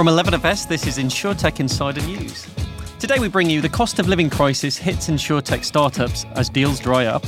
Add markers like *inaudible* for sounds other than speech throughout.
From 11FS, this is InsurTech Insider News. Today we bring you the cost of living crisis hits InsureTech startups as deals dry up.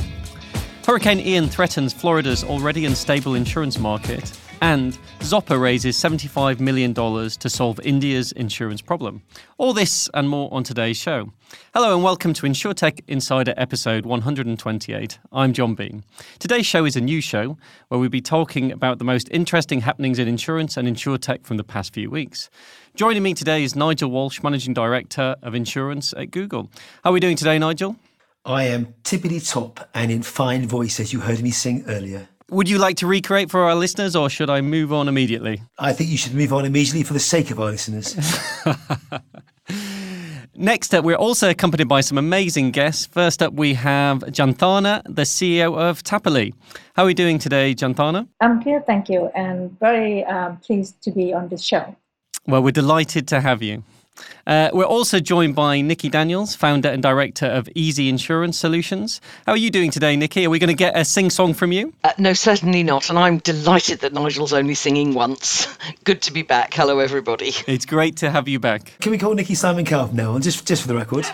Hurricane Ian threatens Florida's already unstable insurance market, and Zopper raises $75 million to solve India's insurance problem. All this and more on today's show. Hello and welcome to InsurTech Insider episode 128. I'm John Bean. Today's show is a new show where we'll be talking about the most interesting happenings in insurance and InsurTech from the past few weeks. Joining me today is Nigel Walsh, Managing Director of Insurance at Google. How are we doing today, Nigel? I am tippity top and in fine voice, as you heard me sing earlier. Would you like to recreate for our listeners, or should I move on immediately? I think you should move on immediately for the sake of our listeners. *laughs* Next up, we're also accompanied by some amazing guests. First up, we have Janthana, the CEO of Tapoly. How are we doing today, Janthana? I'm good, thank you, and very um, pleased to be on this show. Well, we're delighted to have you. Uh, we're also joined by Nikki Daniels, founder and director of e-Zee Insurance Solutions. How are you doing today, Nikki? Are we going to get a sing song from you? Uh, no, certainly not. And I'm delighted that Nigel's only singing once. Good to be back. Hello, everybody. It's great to have you back. Can we call Nikki Simon Cowell now, just, just for the record?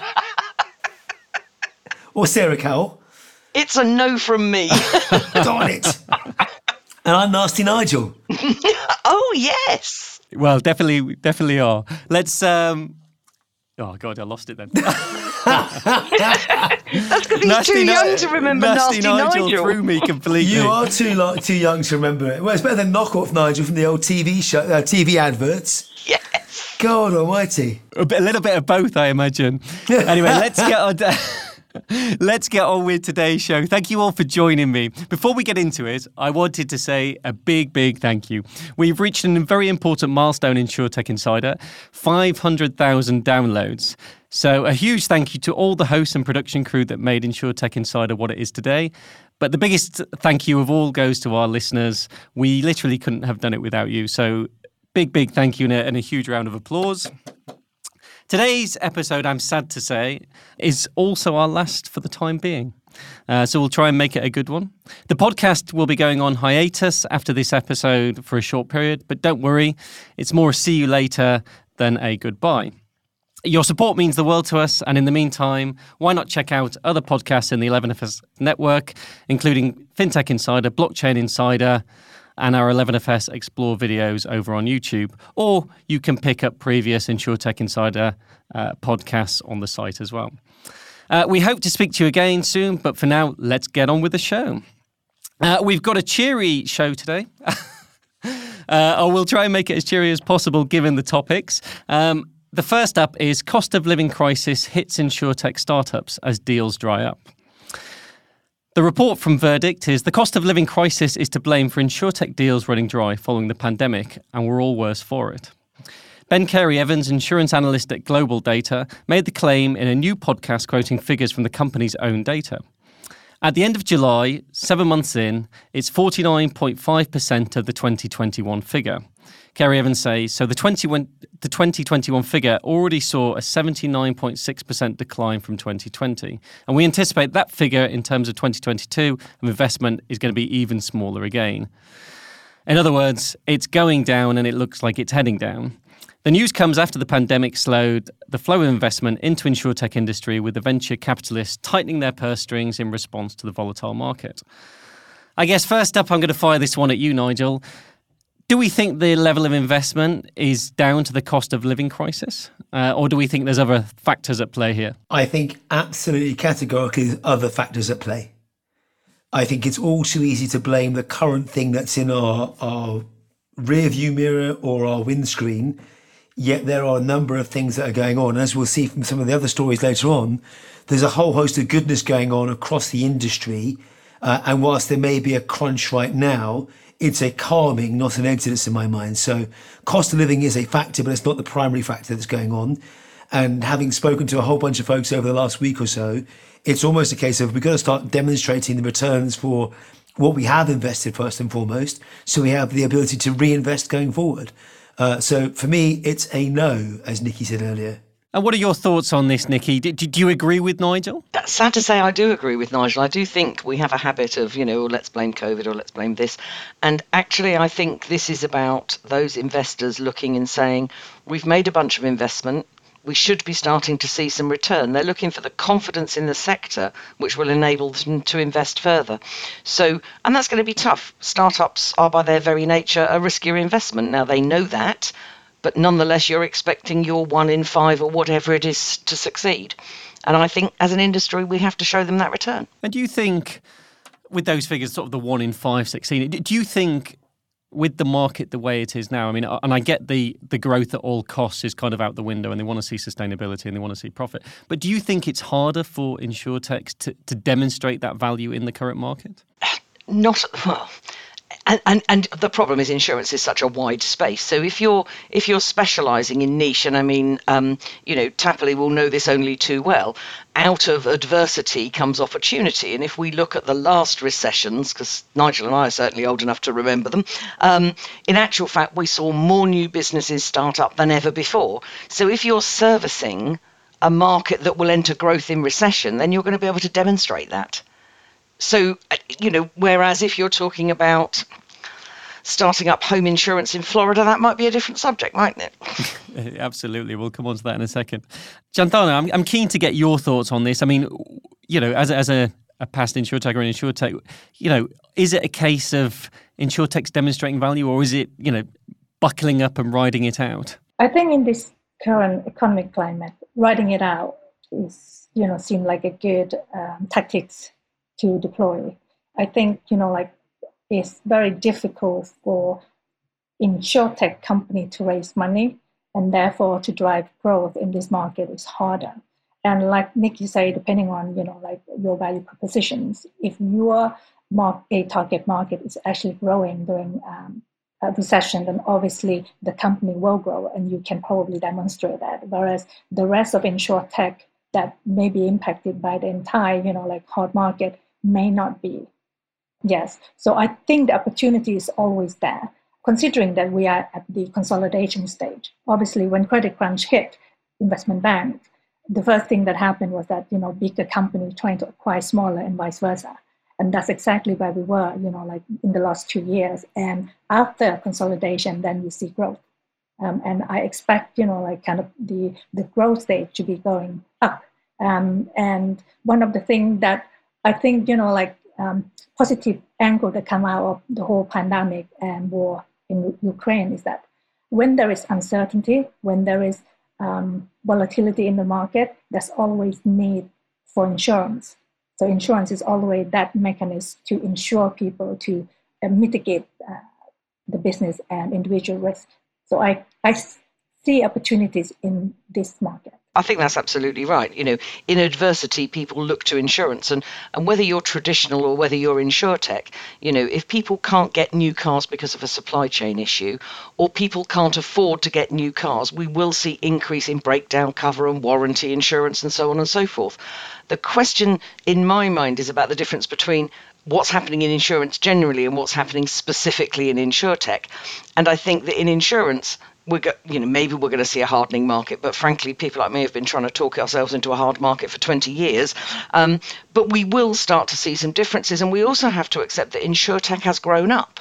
*laughs* or Sarah Cowell? It's a no from me. *laughs* Darn it. *laughs* and I'm Nasty Nigel. oh, yes. Well, definitely, definitely are. Let's. um Oh God, I lost it then. *laughs* That's because he's nasty too young to remember Nasty, nasty Nigel. Nigel threw me *laughs* completely. You are too like, too young to remember it. Well, it's better than Knockoff Nigel from the old TV show, uh, TV adverts. Yes. God Almighty. A, bit, a little bit of both, I imagine. *laughs* anyway, let's get on. Let's get on with today's show. Thank you all for joining me. Before we get into it, I wanted to say a big, big thank you. We've reached a very important milestone InsurTech Insider 500,000 downloads. So, a huge thank you to all the hosts and production crew that made InsurTech Insider what it is today. But the biggest thank you of all goes to our listeners. We literally couldn't have done it without you. So, big, big thank you and a, and a huge round of applause. Today's episode, I'm sad to say, is also our last for the time being. Uh, so we'll try and make it a good one. The podcast will be going on hiatus after this episode for a short period, but don't worry, it's more a see you later than a goodbye. Your support means the world to us, and in the meantime, why not check out other podcasts in the 11FS network, including FinTech Insider, Blockchain Insider, and our 11FS Explore videos over on YouTube. Or you can pick up previous InsurTech Insider uh, podcasts on the site as well. Uh, we hope to speak to you again soon, but for now, let's get on with the show. Uh, we've got a cheery show today. *laughs* Uh, we'll try and make it as cheery as possible given the topics. Um, the first up is cost of living crisis hits insurtech startups as deals dry up. The report from Verdict is the cost of living crisis is to blame for insurtech deals running dry following the pandemic, and we're all worse for it. Ben Carey Evans, insurance analyst at GlobalData, made the claim in a new podcast quoting figures from the company's own data. At the end of July, seven months in, it's 49.5% of the 2021 figure. Carey Evans says so the, 20, the 2021 figure already saw a 79.6% decline from 2020. And we anticipate that figure in terms of 2022 of investment is going to be even smaller again. In other words, it's going down and it looks like it's heading down. The news comes after the pandemic slowed the flow of investment into insurtech industry with the venture capitalists tightening their purse strings in response to the volatile market. I guess first up, I'm going to fire this one at you, Nigel. Do we think the level of investment is down to the cost of living crisis? Uh, or do we think there's other factors at play here? I think absolutely categorically there's other factors at play. I think it's all too easy to blame the current thing that's in our, our rear view mirror or our windscreen Yet there are a number of things that are going on. As we'll see from some of the other stories later on, there's a whole host of goodness going on across the industry. Uh, and whilst there may be a crunch right now, it's a calming, not an exodus in my mind. So cost of living is a factor, but it's not the primary factor that's going on. And having spoken to a whole bunch of folks over the last week or so, it's almost a case of we've got to start demonstrating the returns for what we have invested first and foremost, so we have the ability to reinvest going forward. Uh, so for me, it's a no, as Nikki said earlier. And what are your thoughts on this, Nikki? Do, do you agree with Nigel? That's sad to say I do agree with Nigel. I do think we have a habit of, you know, let's blame COVID or let's blame this. And actually, I think this is about those investors looking and saying, we've made a bunch of investment. We should be starting to see some return. They're looking for the confidence in the sector, which will enable them to invest further. So, and that's going to be tough. Startups are, by their very nature, a riskier investment. Now, they know that but nonetheless you're expecting your one in five or whatever it is to succeed. And I think as an industry, we have to show them that return. And do you think, with those figures, sort of the one in five succeeding, do you think with the market the way it is now, I mean, uh, and I get the the growth at all costs is kind of out the window, and they want to see sustainability and they want to see profit. But do you think it's harder for insurtechs to, to demonstrate that value in the current market? *sighs* Not well and, and, and the problem is insurance is such a wide space. So if you're if you're specialising in niche, and I mean, um, you know, Tapoly will know this only too well. Out of adversity comes opportunity, and if we look at the last recessions, because Nigel and I are certainly old enough to remember them, um, in actual fact, we saw more new businesses start up than ever before. So if you're servicing a market that will enter growth in recession, then you're going to be able to demonstrate that. So, uh, you know, whereas if you're talking about starting up home insurance in Florida, that might be a different subject, mightn't it? *laughs* Absolutely. We'll come on to that in a second. Janthana, I'm, I'm keen to get your thoughts on this. I mean, you know, as, as a, a past insurtech or an insurtech, you know, is it a case of insurtechs demonstrating value or is it, you know, buckling up and riding it out? I think in this current economic climate, riding it out is, you know, seem like a good um, tactics to deploy. I think, you know, like it's very difficult for insurtech company to raise money and therefore to drive growth in this market is harder. And like Nikki said, depending on, you know, like your value propositions, if your mark, a target market is actually growing during um, a recession, then obviously the company will grow and you can probably demonstrate that. Whereas the rest of insurtech that may be impacted by the entire, you know, like hard market may not be. Yes. So I think the opportunity is always there, considering that we are at the consolidation stage. Obviously, when credit crunch hit investment bank, the first thing that happened was that, you know, bigger companies trying to acquire smaller and vice versa. And that's exactly where we were, you know, like in the last two years. And after consolidation, then you see growth. Um, and I expect, you know, like kind of the, the growth stage to be going up. Um, and one of the things that I think, you know, like um, positive angle that come out of the whole pandemic and war in Ukraine is that when there is uncertainty, when there is um, volatility in the market, there's always need for insurance. So insurance is always that mechanism to insure people to uh, mitigate uh, the business and individual risk. So I, I see opportunities in this market. I think that's absolutely right. You know, in adversity, people look to insurance, and, and whether you're traditional or whether you're insurtech, you know, if people can't get new cars because of a supply chain issue, or people can't afford to get new cars, we will see increase in breakdown cover and warranty insurance and so on and so forth. The question in my mind is about the difference between what's happening in insurance generally and what's happening specifically in insurtech. And I think that in insurance, we're go, you know maybe we're going to see a hardening market, but frankly, people like me have been trying to talk ourselves into a hard market for 20 years. Um, but we will start to see some differences, and we also have to accept that insuretech has grown up.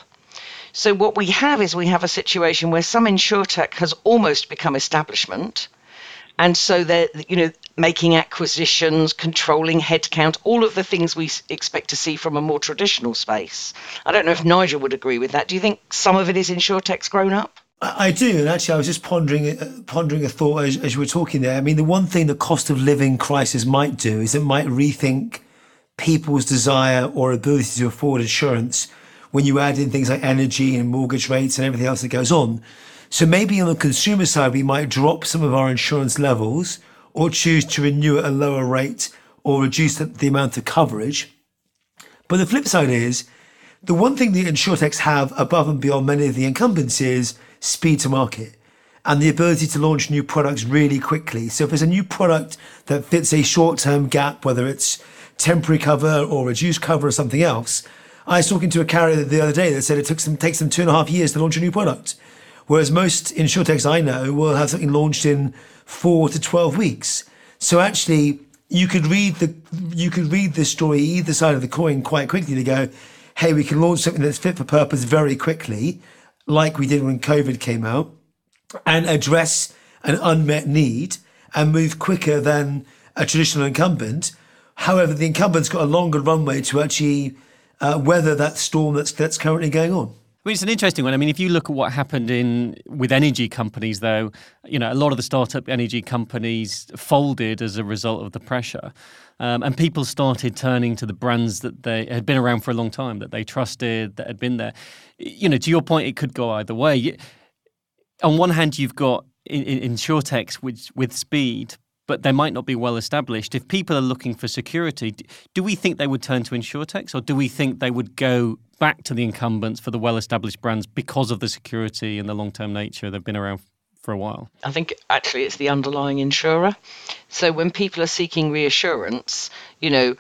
So what we have is we have a situation where some insuretech has almost become establishment, and so they're you know making acquisitions, controlling headcount, all of the things we expect to see from a more traditional space. I don't know if Nigel would agree with that. Do you think some of it is insuretech's grown up? I do, and actually, I was just pondering uh, pondering a thought as, as you were talking there. I mean, the one thing the cost of living crisis might do is it might rethink people's desire or ability to afford insurance when you add in things like energy and mortgage rates and everything else that goes on. So maybe on the consumer side, we might drop some of our insurance levels or choose to renew at a lower rate or reduce the, the amount of coverage. But the flip side is the one thing the insurtechs have above and beyond many of the incumbents is speed to market and the ability to launch new products really quickly. So if there's a new product that fits a short-term gap, whether it's temporary cover or reduced cover or something else, I was talking to a carrier the other day that said it took takes them two and a half years to launch a new product. Whereas most insurtechs I know will have something launched in four to 12 weeks. So actually, you could read the you could read the story either side of the coin quite quickly to go, hey, we can launch something that's fit for purpose very quickly, like we did when COVID came out, and address an unmet need and move quicker than a traditional incumbent. However, the incumbent's got a longer runway to actually uh, weather that storm that's that's currently going on. I mean, it's an interesting one. I mean, if you look at what happened in with energy companies, though, you know, a lot of the startup energy companies folded as a result of the pressure, um, and people started turning to the brands that they had been around for a long time, that they trusted, that had been there. You know, to your point, it could go either way. On one hand, you've got in, in, with with speed, but they might not be well established. If people are looking for security, do we think they would turn to insurtechs or do we think they would go back to the incumbents for the well established brands because of the security and the long term nature they've been around for a while? I think actually it's the underlying insurer. So when people are seeking reassurance, you know,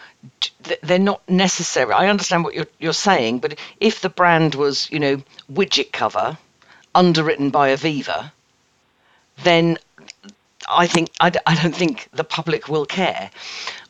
they're not necessary. I understand what you're, you're saying, but if the brand was, you know, widget cover underwritten by Aviva, then I think I, I don't think the public will care.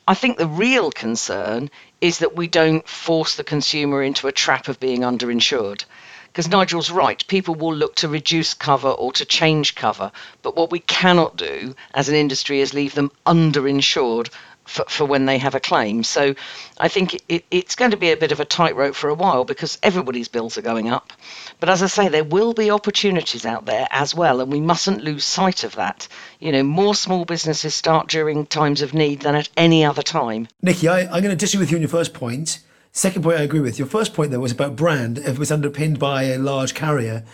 I think the real concern is that we don't force the consumer into a trap of being underinsured. Because Nigel's right, people will look to reduce cover or to change cover. But what we cannot do as an industry is leave them underinsured for, for when they have a claim. So I think it, it's going to be a bit of a tightrope for a while because everybody's bills are going up. But as I say, there will be opportunities out there as well, and we mustn't lose sight of that. You know, more small businesses start during times of need than at any other time. Nikki, I, I'm going to disagree with you on your first point. Second point, I agree with. Your first point, though, was about brand. If it was underpinned by a large carrier,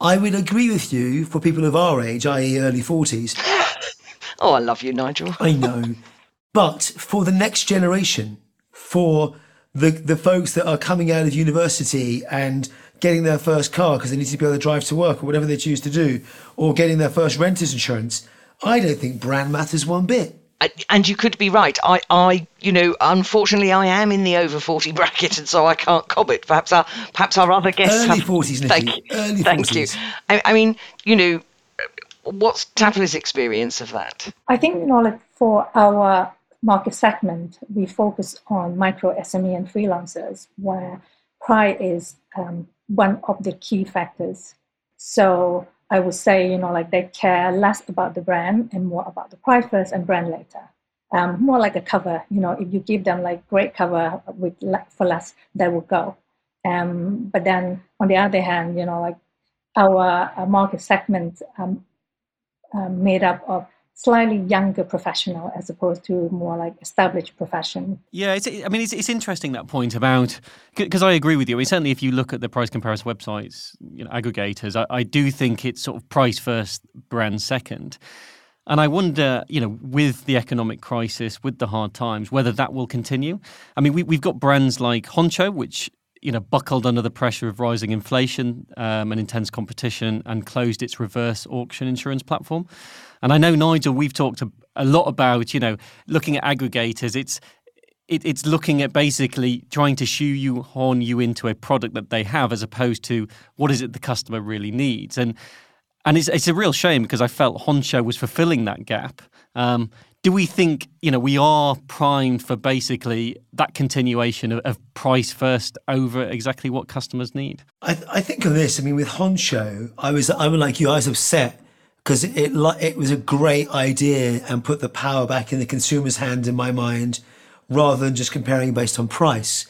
I would agree with you for people of our age, i.e., early 40s. *laughs* oh, I love you, Nigel. I know. But for the next generation, for the, the folks that are coming out of university and getting their first car because they need to be able to drive to work or whatever they choose to do, or getting their first renter's insurance, I don't think brand matters one bit. And you could be right. I, I, you know, unfortunately, I am in the over forty bracket, and so I can't comment. Perhaps our, perhaps our other guests early have. forties. Thank you. Early Thank 40s. you. I, I mean, you know, what's Tapoly's experience of that? I think you know, like for our market segment, we focus on micro SME and freelancers, where price is um, one of the key factors. So I would say, you know, like they care less about the brand and more about the price first and brand later. Um, more like a cover, you know, if you give them like great cover with for less, they will go. Um, but then on the other hand, you know, like our, our market segment um, um made up of slightly younger professional as opposed to more like established profession. Yeah, it's, I mean, it's, it's interesting that point about because I agree with you. I mean, certainly, if you look at the price comparison websites, you know, aggregators, I, I do think it's sort of price first, brand second. And I wonder, you know, with the economic crisis, with the hard times, whether that will continue. I mean, we, we've got brands like Honcho, which you know, buckled under the pressure of rising inflation um, and intense competition and closed its reverse auction insurance platform. And I know, Nigel, we've talked a, a lot about, you know, looking at aggregators. It's it, it's looking at basically trying to shoe you horn you into a product that they have as opposed to what is it the customer really needs. And and it's, it's a real shame because I felt Honcho was fulfilling that gap. Um, do we think you know we are primed for basically that continuation of, of price first over exactly what customers need? I, I think of this. I mean, with Honcho, I was I'm like you. I was upset because it it was a great idea and put the power back in the consumer's hand in my mind, rather than just comparing based on price.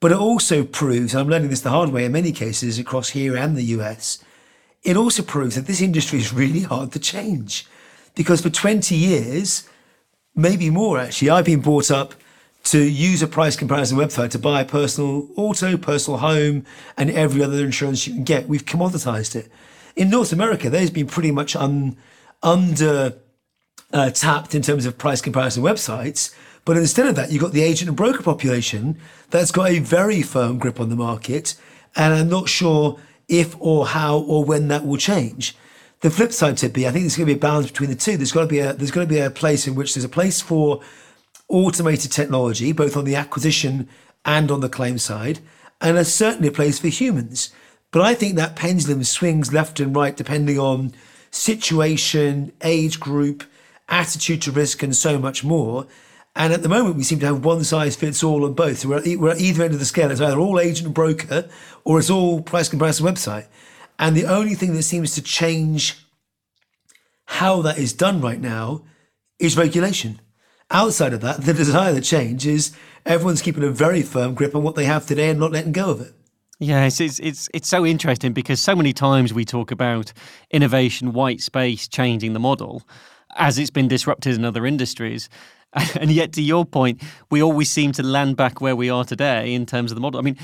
But it also proves, and I'm learning this the hard way in many cases across here and the US. It also proves that this industry is really hard to change, because for 20 years maybe more actually. I've been brought up to use a price comparison website to buy a personal auto, personal home, and every other insurance you can get. We've commoditized it. In North America, there's been pretty much un, under uh, tapped in terms of price comparison websites. But instead of that, you've got the agent and broker population that's got a very firm grip on the market. And I'm not sure if or how or when that will change the flip side to be, I think there's going to be a balance between the two. There's got to be a there's got to be a place in which there's a place for automated technology, both on the acquisition and on the claim side, and there's certainly a place for humans. But I think that pendulum swings left and right depending on situation, age group, attitude to risk, and so much more. And at the moment, we seem to have one size fits all on both. We're at, we're at either end of the scale. It's either all agent and broker or it's all price comparison website. And the only thing that seems to change how that is done right now is regulation. Outside of that, the desire to change is everyone's keeping a very firm grip on what they have today and not letting go of it. Yeah, it's, it's it's so interesting because so many times we talk about innovation, white space, changing the model, as it's been disrupted in other industries. *laughs* And yet, to your point, we always seem to land back where we are today in terms of the model. I mean,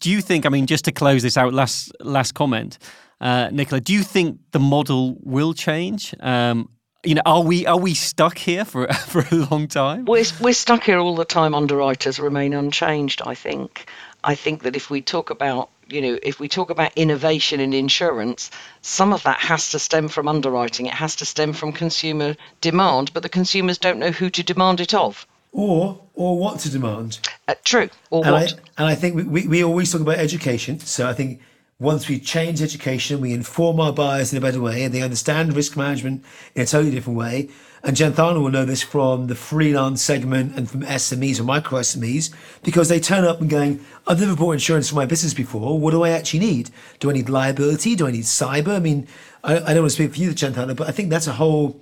do you think? I mean, just to close this out, last last comment, uh, Nicola, do you think the model will change? Um, you know, are we are we stuck here for *laughs* for a long time? We're we're stuck here all the time. Underwriters remain unchanged. I think. I think that if we talk about you know, if we talk about innovation in insurance, some of that has to stem from underwriting. It has to stem from consumer demand, but the consumers don't know who to demand it of. Or, or what to demand. Uh, true. Or and what? I, and I think we, we, we always talk about education. So I think once we change education, we inform our buyers in a better way and they understand risk management in a totally different way. And Janthana will know this from the freelance segment and from SMEs or micro SMEs because they turn up and going, I've never bought insurance for my business before. What do I actually need? Do I need liability? Do I need cyber? I mean, I, I don't want to speak for you, Janthana, but I think that's a whole,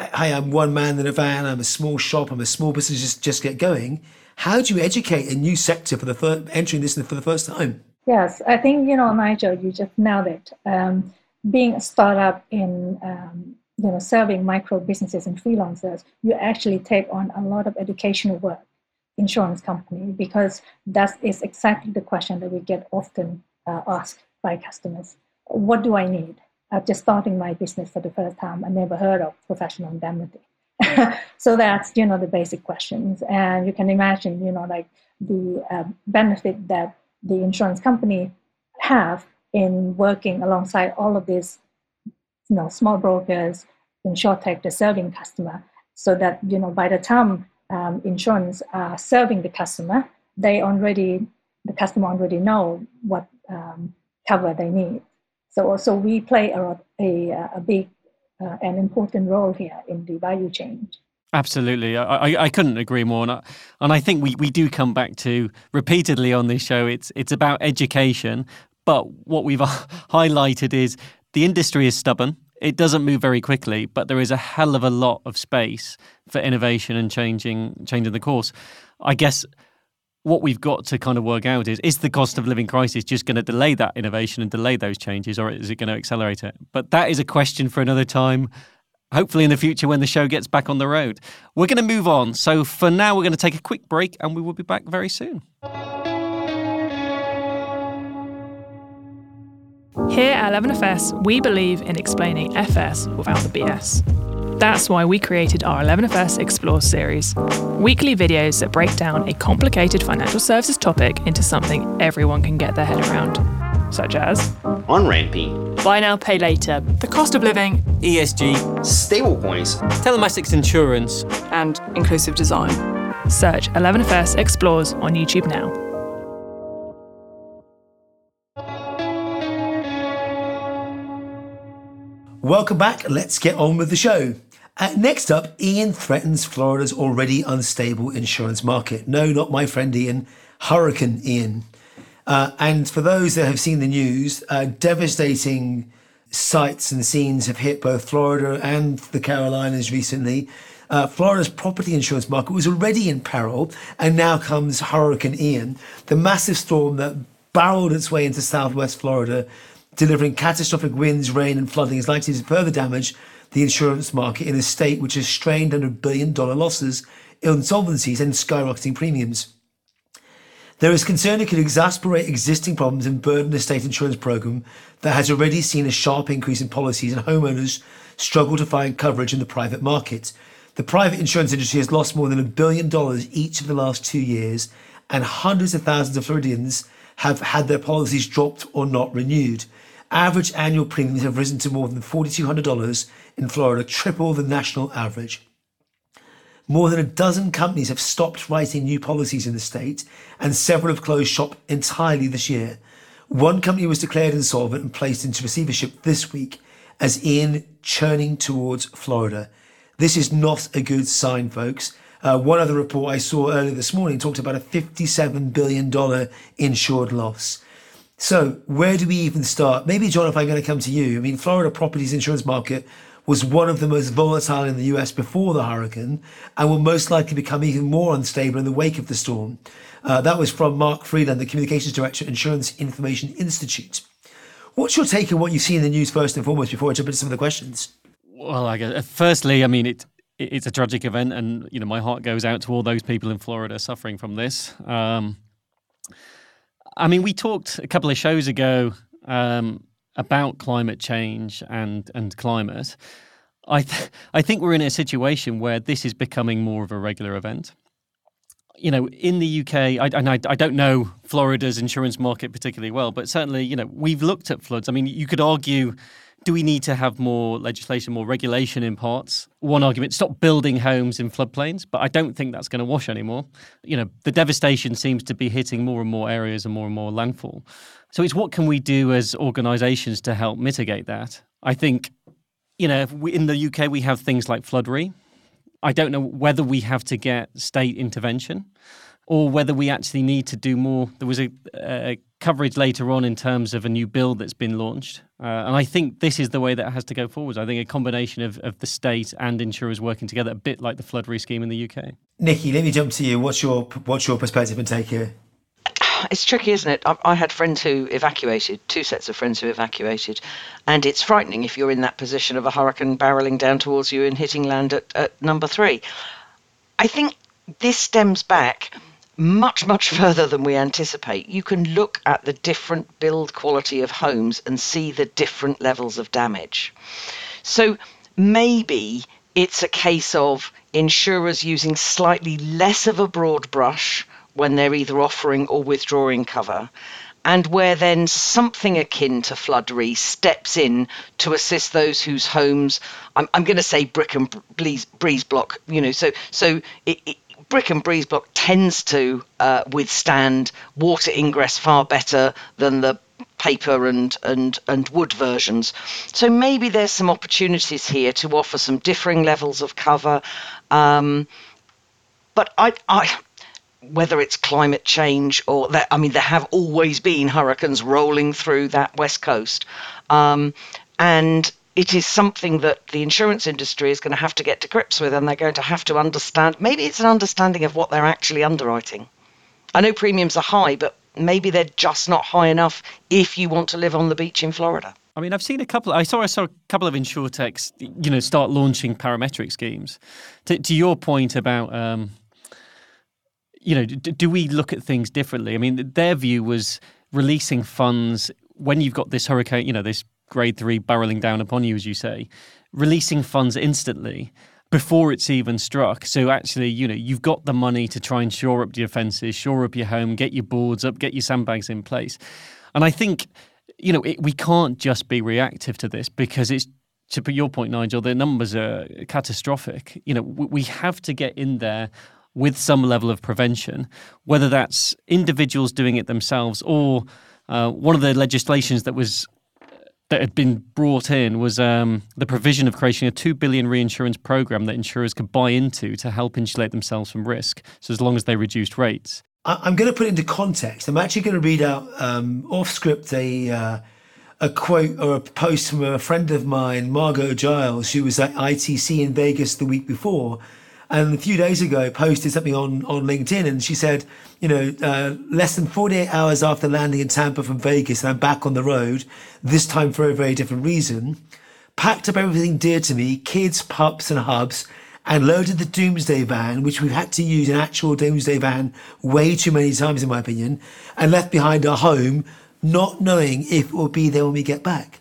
hey, I'm one man in a van, I'm a small shop, I'm a small business, just, just get going. How do you educate a new sector for the first, entering this for the first time? Yes, I think, you know, Nigel, you just nailed it. Um, being a startup in um, you know, serving micro businesses and freelancers, you actually take on a lot of educational work, insurance company, because that is exactly the question that we get often uh, asked by customers. What do I need? I'm just starting my business for the first time. I never heard of professional indemnity. *laughs* so that's you know the basic questions, and you can imagine you know like the uh, benefit that the insurance company have in working alongside all of these you know, small brokers, insurtech, the serving customer, so that you know by the time um, insurance are serving the customer, they already the customer already know what um, cover they need. So also we play a a, a big uh, an important role here in the value chain. Absolutely, I, I couldn't agree more, and I, and I think we, we do come back to repeatedly on this show. It's it's about education, but what we've *laughs* highlighted is the industry is stubborn. It doesn't move very quickly, but there is a hell of a lot of space for innovation and changing changing the course. I guess what we've got to kind of work out is is the cost of living crisis just going to delay that innovation and delay those changes, or is it going to accelerate it? But that is a question for another time. Hopefully, in the future, when the show gets back on the road, we're going to move on. So, for now, we're going to take a quick break and we will be back very soon. Here at 11FS, we believe in explaining FS without the BS. That's why we created our 11FS Explore series weekly videos that break down a complicated financial services topic into something everyone can get their head around, such as on ramping, buy now, pay later, the cost of living, ESG, stablecoins, telematics insurance, and inclusive design. Search 11FS Explores on YouTube now. Welcome back. Let's get on with the show. Uh, next up, Ian threatens Florida's already unstable insurance market. No, not my friend Ian, Hurricane Ian. Uh, and for those that have seen the news, uh, devastating sights and scenes have hit both Florida and the Carolinas recently. Uh, Florida's property insurance market was already in peril, and now comes Hurricane Ian, the massive storm that barreled its way into southwest Florida delivering catastrophic winds, rain, and flooding is likely to further damage the insurance market in a state which is strained under billion dollar losses, insolvencies, and skyrocketing premiums. There is concern it could exasperate existing problems and burden the state insurance program that has already seen a sharp increase in policies and homeowners struggle to find coverage in the private market. The private insurance industry has lost more than a billion dollars each of the last two years, and hundreds of thousands of Floridians have had their policies dropped or not renewed. Average annual premiums have risen to more than $4,200 in Florida, triple the national average. More than a dozen companies have stopped writing new policies in the state, and several have closed shop entirely this year. One company was declared insolvent and placed into receivership this week, as Ian churning towards Florida. This is not a good sign, folks. Uh, one other report I saw earlier this morning talked about a $57 billion insured loss. So, where do we even start? Maybe, John, if I'm going to come to you, I mean, Florida properties insurance market was one of the most volatile in the US before the hurricane and will most likely become even more unstable in the wake of the storm. Uh, that was from Mark Friedlander, the Communications Director at Insurance Information Institute. What's your take on what you see in the news first and foremost before I jump into some of the questions? Well, I guess, uh, firstly, I mean, it, it's a tragic event, and you know my heart goes out to all those people in Florida suffering from this. Um, I mean, we talked a couple of shows ago um, about climate change and and climate. I th- I think we're in a situation where this is becoming more of a regular event. You know, in the UK, I, and I, I don't know Florida's insurance market particularly well, but certainly, you know, we've looked at floods. I mean, you could argue do we need to have more legislation, more regulation in parts? One argument, stop building homes in floodplains, but I don't think that's going to wash anymore. You know, the devastation seems to be hitting more and more areas and more and more landfall. So it's what can we do as organisations to help mitigate that? I think, you know, we, in the UK we have things like flood re. I don't know whether we have to get state intervention or whether we actually need to do more. There was a, a coverage later on in terms of a new bill that's been launched. Uh, and I think this is the way that has to go forward. I think a combination of, of the state and insurers working together, a bit like the flood re scheme in the UK. Nikki, let me jump to you. What's your what's your perspective and take here? *sighs* It's tricky, isn't it? I, I had friends who evacuated, two sets of friends who evacuated, and it's frightening if you're in that position of a hurricane barreling down towards you and hitting land at, at number three. I think this stems back much, much *laughs* further than we anticipate. You can look at the different build quality of homes and see the different levels of damage. So maybe it's a case of insurers using slightly less of a broad brush when they're either offering or withdrawing cover. And where then something akin to flood re steps in to assist those whose homes, I'm, I'm going to say brick and breeze, breeze block, you know, so so it, it brick and breeze block tends to uh, withstand water ingress far better than the paper and, and, and wood versions. So maybe there's some opportunities here to offer some differing levels of cover. Um, but I, I, whether it's climate change or that, I mean, there have always been hurricanes rolling through that west coast. Um, and it is something that the insurance industry is going to have to get to grips with, and they're going to have to understand. Maybe it's an understanding of what they're actually underwriting. I know premiums are high, but maybe they're just not high enough if you want to live on the beach in Florida. I mean, I've seen a couple. I saw I saw a couple of insurtechs, you know, start launching parametric schemes. To, to your point about, um, you know, do, do we look at things differently? I mean, their view was releasing funds when you've got this hurricane, you know, this grade three barreling down upon you, as you say, releasing funds instantly before it's even struck. So actually, you know, you've got the money to try and shore up your fences, shore up your home, get your boards up, get your sandbags in place. And I think, you know, it, we can't just be reactive to this because it's to put your point, Nigel, the numbers are catastrophic. You know, we have to get in there with some level of prevention, whether that's individuals doing it themselves or uh, one of the legislations that was that had been brought in was um, the provision of creating a two billion reinsurance program that insurers could buy into to help insulate themselves from risk. So as long as they reduced rates. I'm going to put it into context. I'm actually going to read out um, off script a uh, a quote or a post from a friend of mine, Margot Giles, who was at ITC in Vegas the week before, and a few days ago posted something on, on LinkedIn and she said, you know, uh, less than 48 hours after landing in Tampa from Vegas and I'm back on the road, this time for a very different reason, packed up everything dear to me, kids, pups and hubs, and loaded the Doomsday van, which we've had to use an actual Doomsday van way too many times in my opinion, and left behind our home, not knowing if it will be there when we get back.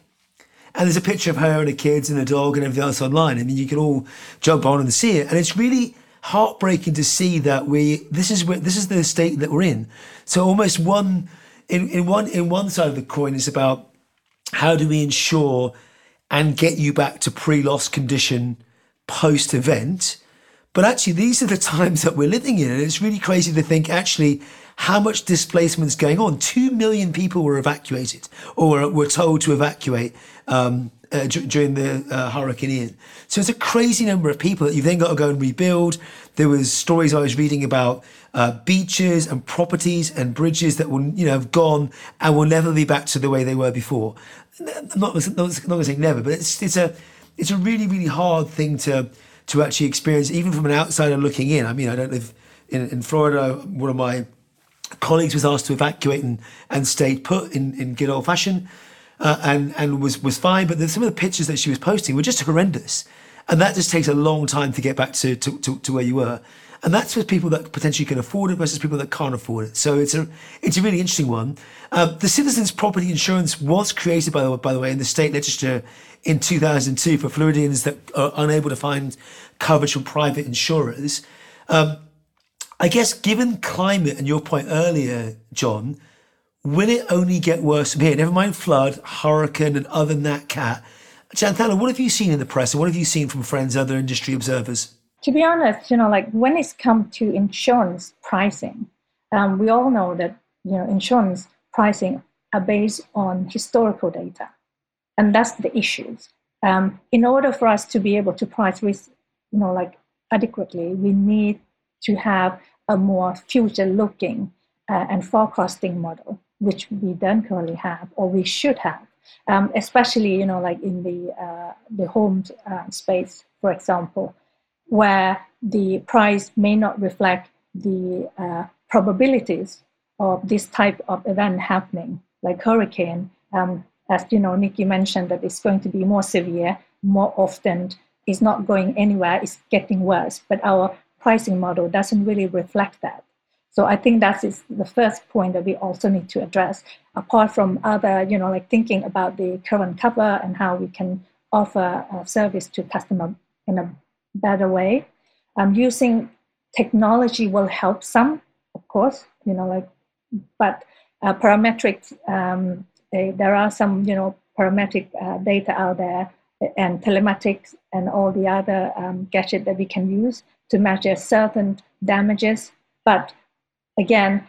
And there's a picture of her and her kids and a dog and everything else online. I mean, you can all jump on and see it. And it's really heartbreaking to see that we, this is where, this is the state that we're in. So almost one, in, in one, in one side of the coin is about how do we ensure and get you back to pre-loss condition post event. But actually, these are the *laughs* times that we're living in. And it's really crazy to think actually how much displacement is going on. Two million people were evacuated or were told to evacuate um, uh, d- during the uh, Hurricane Ian. So it's a crazy number of people that you've then got to go and rebuild. There was stories I was reading about uh, beaches and properties and bridges that will, you know, have gone and will never be back to the way they were before. Not, not, not going to say never, but it's it's a it's a really really hard thing to to actually experience, even from an outsider looking in. I mean, I don't live in, in Florida. One of my colleagues was asked to evacuate and, and stayed put in, in good old fashion uh, and, and was, was fine. But some of the pictures that she was posting were just horrendous. And that just takes a long time to get back to, to, to, to where you were. And that's for people that potentially can afford it versus people that can't afford it. So it's a it's a really interesting one. Uh, the Citizens Property Insurance was created by the by the way in the state legislature in 2002 for Floridians that are unable to find coverage from private insurers. Um, I guess given climate and your point earlier, John, will it only get worse from here? Never mind flood, hurricane, and other than that, cat. Janthana, what have you seen in the press and what have you seen from friends, other industry observers? To be honest, you know, like when it's come to insurance pricing, um, we all know that you know insurance pricing are based on historical data, and that's the issues. Um, in order for us to be able to price risk, you know, like adequately, we need to have a more future-looking uh, and forecasting model, which we don't currently have, or we should have. Um, especially, you know, like in the uh, the home uh, space, for example, where the price may not reflect the uh, probabilities of this type of event happening, like hurricane. Um, as you know, Nikki mentioned that it's going to be more severe, more often. It's not going anywhere. It's getting worse. But our pricing model doesn't really reflect that. So I think that is the first point that we also need to address. Apart from other, you know, like thinking about the current cover and how we can offer a service to customer in a better way. Um, using technology will help some, of course, you know, like, but uh, parametric, um, they, there are some, you know, parametric uh, data out there and telematics and all the other um, gadgets that we can use to measure certain damages. But again,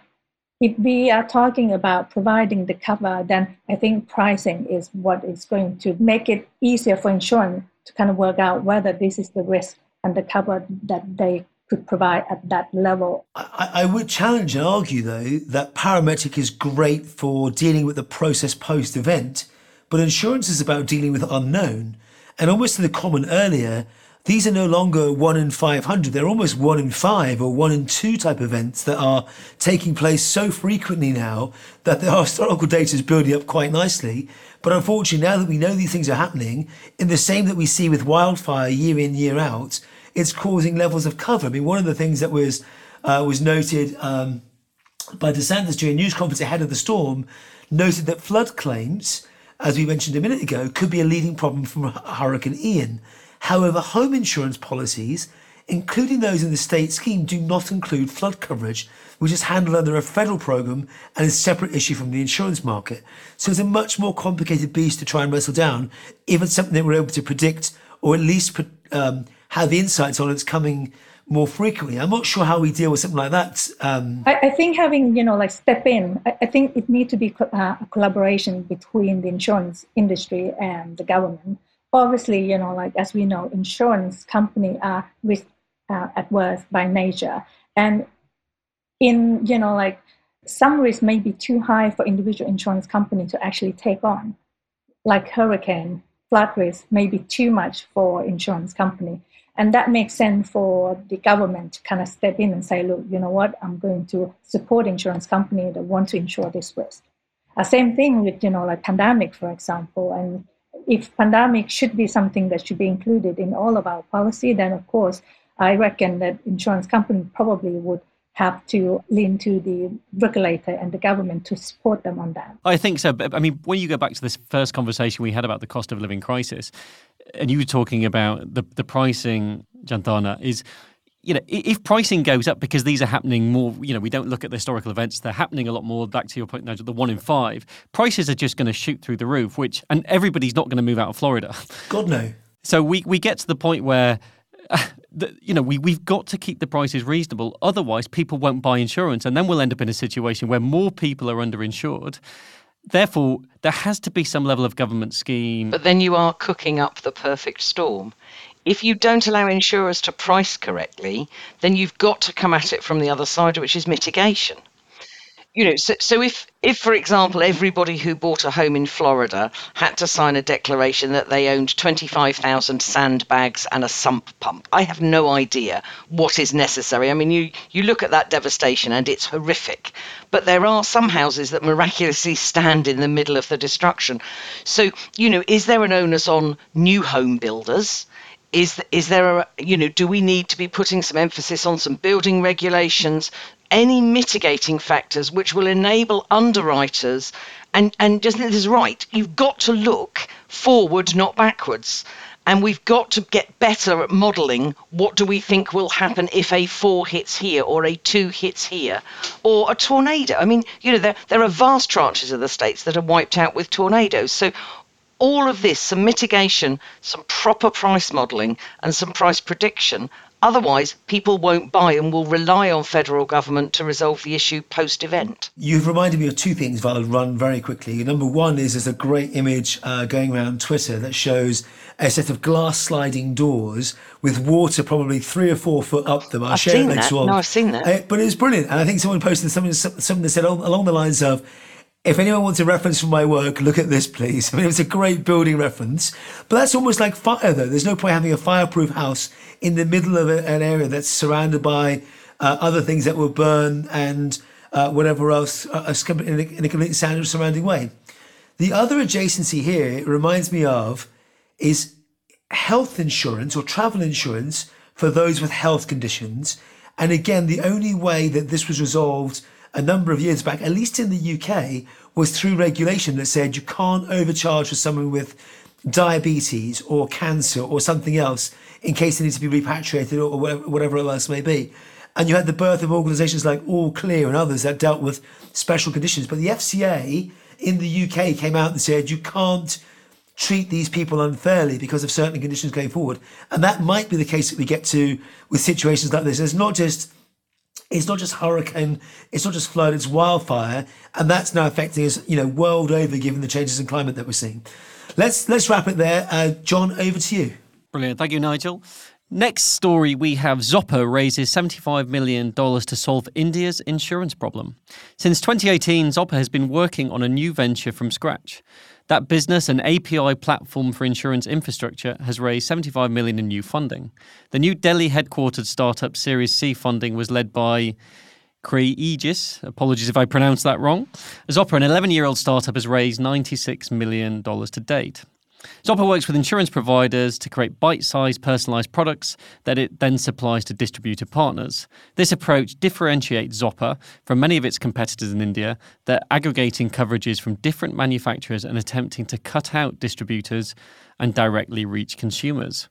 if we are talking about providing the cover, then I think pricing is what is going to make it easier for insurance to kind of work out whether this is the risk and the cover that they could provide at that level. I, I, would challenge and argue, though, that parametric is great for dealing with the process post event, but insurance is about dealing with unknown. And almost to the comment earlier, these are no longer one in 500. They're almost one in five or one in two type events that are taking place so frequently now that the *laughs* historical data is building up quite nicely. But unfortunately, now that we know these things are happening, in the same that we see with wildfire year in, year out, it's causing levels of cover. I mean, one of the things that was uh, was noted um, by DeSantis during a news conference ahead of the storm noted that flood claims, as we mentioned a minute ago, could be a leading problem from Hurricane Ian. However, home insurance policies, including those in the state scheme, do not include flood coverage, which is handled under a federal program and is a separate issue from the insurance market. So it's a much more complicated beast to try and wrestle down if it's something that we're able to predict or at least um, have insights on it's coming more frequently. I'm not sure how we deal with something like that. Um, I, I, think having, you know, like step in, I, I think it needs to be uh, a collaboration between the insurance industry and the government obviously, you know, like as we know, insurance company are risk uh, adverse by nature, and in you know, like some risk may be too high for individual insurance company to actually take on, like hurricane, flood risk may be too much for insurance company. And that makes sense for the government to kind of step in and say, look, you know what, I'm going to support insurance company that want to insure this risk. Uh, same thing with, you know, like pandemic, for example, and if pandemic should be something that should be included in all of our policy, then of course I reckon that insurance company probably would have to lean to the regulator and the government to support them on that. I think so. But I mean, when you go back to this first conversation we had about the cost of living crisis, and you were talking about the, the pricing, Janthana, is you know, if pricing goes up because these are happening more, you know, we don't look at the historical events, they're happening a lot more. Back to your point, Nigel, the one in five, prices are just going to shoot through the roof, which, and everybody's not going to move out of Florida. *laughs* God, no. So we, we get to the point where, uh, *laughs* the, you know, we, we've got to keep the prices reasonable. Otherwise, people won't buy insurance. And then we'll end up in a situation where more people are underinsured therefore, there has to be some level of government scheme. But then you are cooking up the perfect storm. If you don't allow insurers to price correctly, then you've got to come at it from the other side, which is mitigation you know, so, so if, if, for example, everybody who bought a home in Florida had to sign a declaration that they owned 25,000 sandbags and a sump pump, I have no idea what is necessary. I mean, you, you look at that devastation and it's horrific. But there are some houses that miraculously *laughs* stand in the middle of the destruction. So, you know, is there an onus on new home builders? Is is there a you know do we need to be putting some emphasis on some building regulations any mitigating factors which will enable underwriters and and just this is right you've got to look forward not backwards and we've got to get better at modelling what do we think will happen if a four hits here or a two hits here or a tornado. I mean, you know, there, there are vast tranches of the states that are wiped out with tornadoes. So all of this, some mitigation, some proper price modelling, and some price prediction Otherwise, people won't buy and will rely on federal government to resolve the issue post event. You've reminded me of two things, Val, run very quickly. Number one is there's a great image uh, going around Twitter that shows a set of glass sliding doors with water probably three or four foot up them. I'll I've share it later on. No, I've seen that. Uh, but it was brilliant. And I think someone posted something, something that said along the lines of, if anyone wants a reference from my work, look at this, please. *laughs* I mean, it's a great building reference. But that's almost like fire, though. There's no point having a fireproof house in the middle of a, an area that's surrounded by uh, other things that will burn and uh, whatever else uh, in, a, in a completely surrounding way. The other adjacency here, it reminds me of, is health insurance or travel insurance for those with health conditions. And again, the only way that this was resolved a number of years back, at least in the UK, was through regulation that said you can't overcharge for someone with diabetes or cancer or something else in case they need to be repatriated or whatever else may be. And you had the birth of organisations like All Clear and others that dealt with special conditions. But the FCA in the UK came out and said you can't treat these people unfairly because of certain conditions going forward. And that might be the case that we get to with situations like this. It's not just it's not just hurricane, it's not just flood, it's wildfire, and that's now affecting us, you know, world over, given the changes in climate that we're seeing. Let's let's wrap it there. Uh, John, over to you. Brilliant, thank you, Nigel. Next story, we have Zopper raises $75 million to solve India's insurance problem. Since 2018, Zopper has been working on a new venture from scratch. That business, an API platform for insurance infrastructure, has raised 75 million in new funding. The new Delhi headquartered startup Series C funding was led by Creaegis. Apologies if I pronounced that wrong. Zopper, an 11 year old startup, has raised $96 million to date. Zopper works with insurance providers to create bite sized personalized products that it then supplies to distributor partners. This approach differentiates Zopper from many of its competitors in India that are aggregating coverages from different manufacturers and attempting to cut out distributors and directly reach consumers.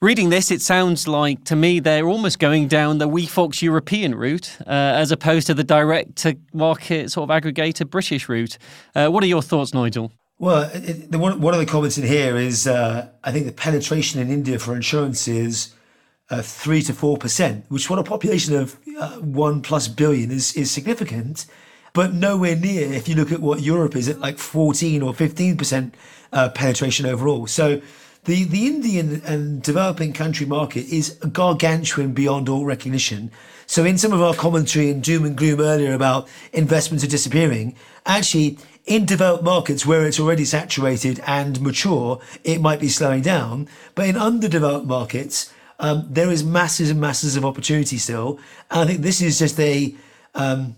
Reading this, it sounds like to me they're almost going down the WeFox European route uh, as opposed to the direct to market sort of aggregator British route. Uh, what are your thoughts, Nigel? Well, it, the, one, one of the comments in here is uh, I think the penetration in India for insurance is uh, three to four percent, which on a population of uh, one plus billion is is significant, but nowhere near if you look at what Europe is at like fourteen or fifteen percent uh, penetration overall. So the the Indian and developing country market is gargantuan beyond all recognition. So in some of our commentary and doom and gloom earlier about investments are disappearing, actually in developed markets where it's already saturated and mature, it might be slowing down. But in underdeveloped markets, um, there is masses and masses of opportunity still. And I think this is just a um,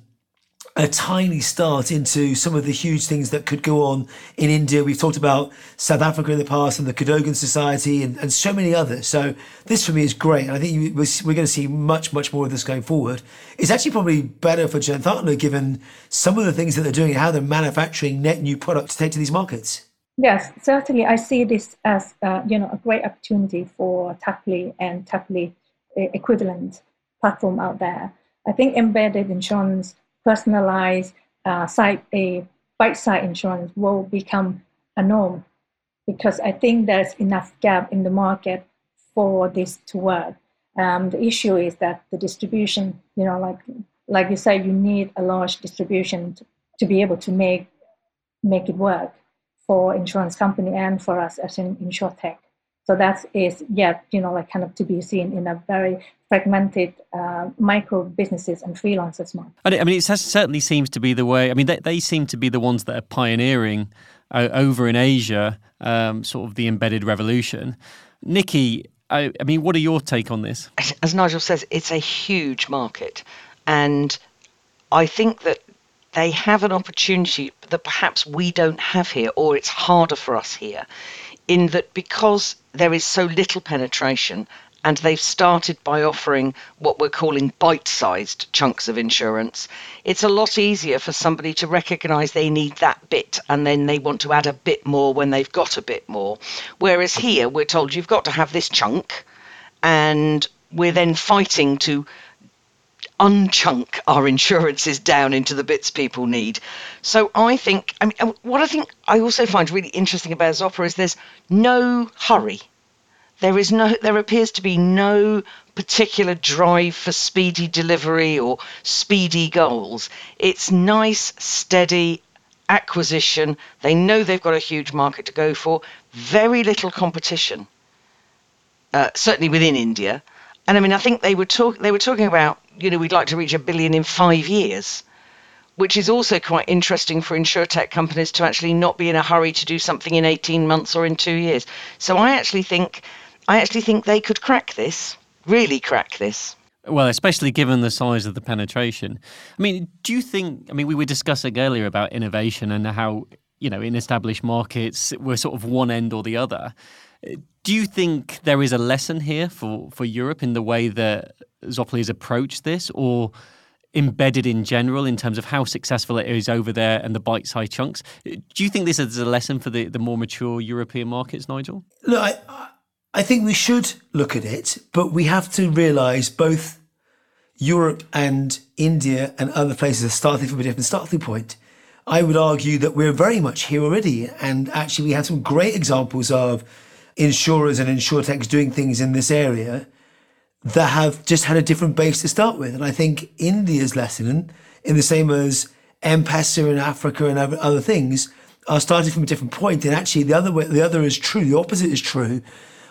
a tiny start into some of the huge things that could go on in India. We've talked about South Africa in the past and the Cadogan Society and, and so many others. So this for me is great. And I think we're going to see much, much more of this going forward. It's actually probably better for Janthana given some of the things that they're doing and how they're manufacturing net new products to take to these markets. Yes, certainly. I see this as uh, you know a great opportunity for Tapoly and Tapoly uh, equivalent platform out there. I think embedded insurance personalized uh, a bite side insurance will become a norm because I think there's enough gap in the market for this to work. Um, the issue is that the distribution, you know, like like you say, you need a large distribution to, to be able to make make it work for insurance company and for us as an insurtech. So that is yet, you know, like kind of to be seen in a very fragmented uh, micro businesses and freelancers market. I mean, it certainly seems to be the way. I mean, they, they seem to be the ones that are pioneering uh, over in Asia, um, sort of the embedded revolution. Nikki, I, I mean, what are your take on this? As Nigel says, it's a huge market, and I think that they have an opportunity that perhaps we don't have here, or it's harder for us here, in that because there is so little penetration and they've started by offering what we're calling bite sized chunks of insurance, it's a lot easier for somebody to recognize they need that bit and then they want to add a bit more when they've got a bit more. Whereas here, we're told you've got to have this chunk, and we're then fighting to unchunk our insurances down into the bits people need. So I think, I mean, what I think I also find really interesting about Zopper is there's no hurry. There is no, there appears to be no particular drive for speedy delivery or speedy goals. It's nice, steady acquisition. They know they've got a huge market to go for. Very little competition, uh, certainly within India. And I mean, I think they were talk they were talking about, you know, we'd like to reach a billion in five years, which is also quite interesting for insurtech companies to actually not be in a hurry to do something in 18 months or in two years. So I actually think, I actually think they could crack this, really crack this. Well, especially given the size of the penetration. I mean, do you think? I mean, we were discussing earlier about innovation and how you know in established markets we're sort of one end or the other. Do you think there is a lesson here for, for Europe in the way that Zopper has approached this, or embedded in general in terms of how successful it is over there and the bite sized chunks? Do you think this is a lesson for the, the more mature European markets, Nigel? Look, I, I think we should look at it, but we have to realise both Europe and India and other places are starting from a different starting point. I would argue that we're very much here already, and actually, we have some great examples of insurers and insurtechs doing things in this area that have just had a different base to start with. And I think India's lesson, in the same as M-Pesa in Africa and other things, are starting from a different point. And actually, the other way, the other is true. The opposite is true.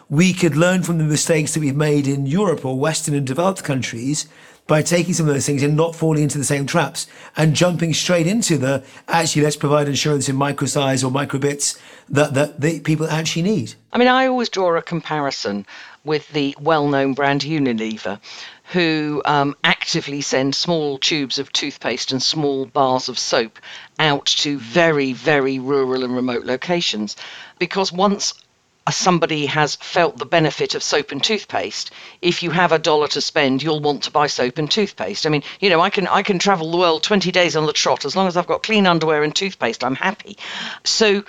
We could learn from the mistakes that we've made in Europe or Western and developed countries by taking some of those things and not falling into the same traps and jumping straight into the actually let's provide insurance in micro size or micro bits that, that the people actually need. I mean, I always draw a comparison with the well known brand Unilever, who um, actively send small tubes of toothpaste and small bars of soap out to very, very rural and remote locations. Because once somebody has felt the benefit of soap and toothpaste. If you have a dollar to spend you'll want to buy soap and toothpaste. I mean you know i can i can travel the world 20 days on the trot. As long as i've got clean underwear and toothpaste i'm happy. So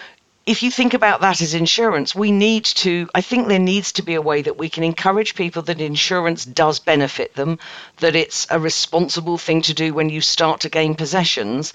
if you think about that as insurance, we need to, I think there needs to be a way that we can encourage people that insurance does benefit them, that it's a responsible thing to do when you start to gain possessions.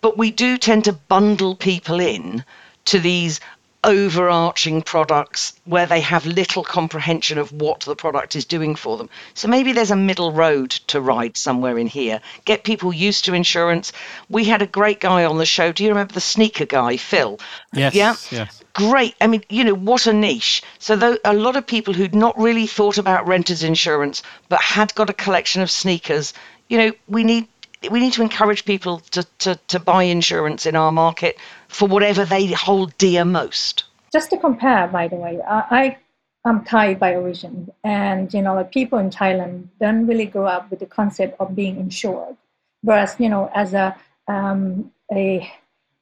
But we do tend to bundle people in to these overarching products where they have little comprehension of what the product is doing for them. So maybe there's a middle road to ride somewhere in here. Get people used to insurance. We had a great guy on the show. Do you remember the sneaker guy, Phil? Yes. Yeah. Yes. Great. I mean, you know, what a niche. So though a lot of people who'd not really thought about renters insurance but had got a collection of sneakers, you know, we need we need to encourage people to, to, to buy insurance in our market for whatever they hold dear most. Just to compare, by the way, I, I'm Thai by origin, and you know, like people in Thailand don't really grow up with the concept of being insured. Whereas, you know, as a um, a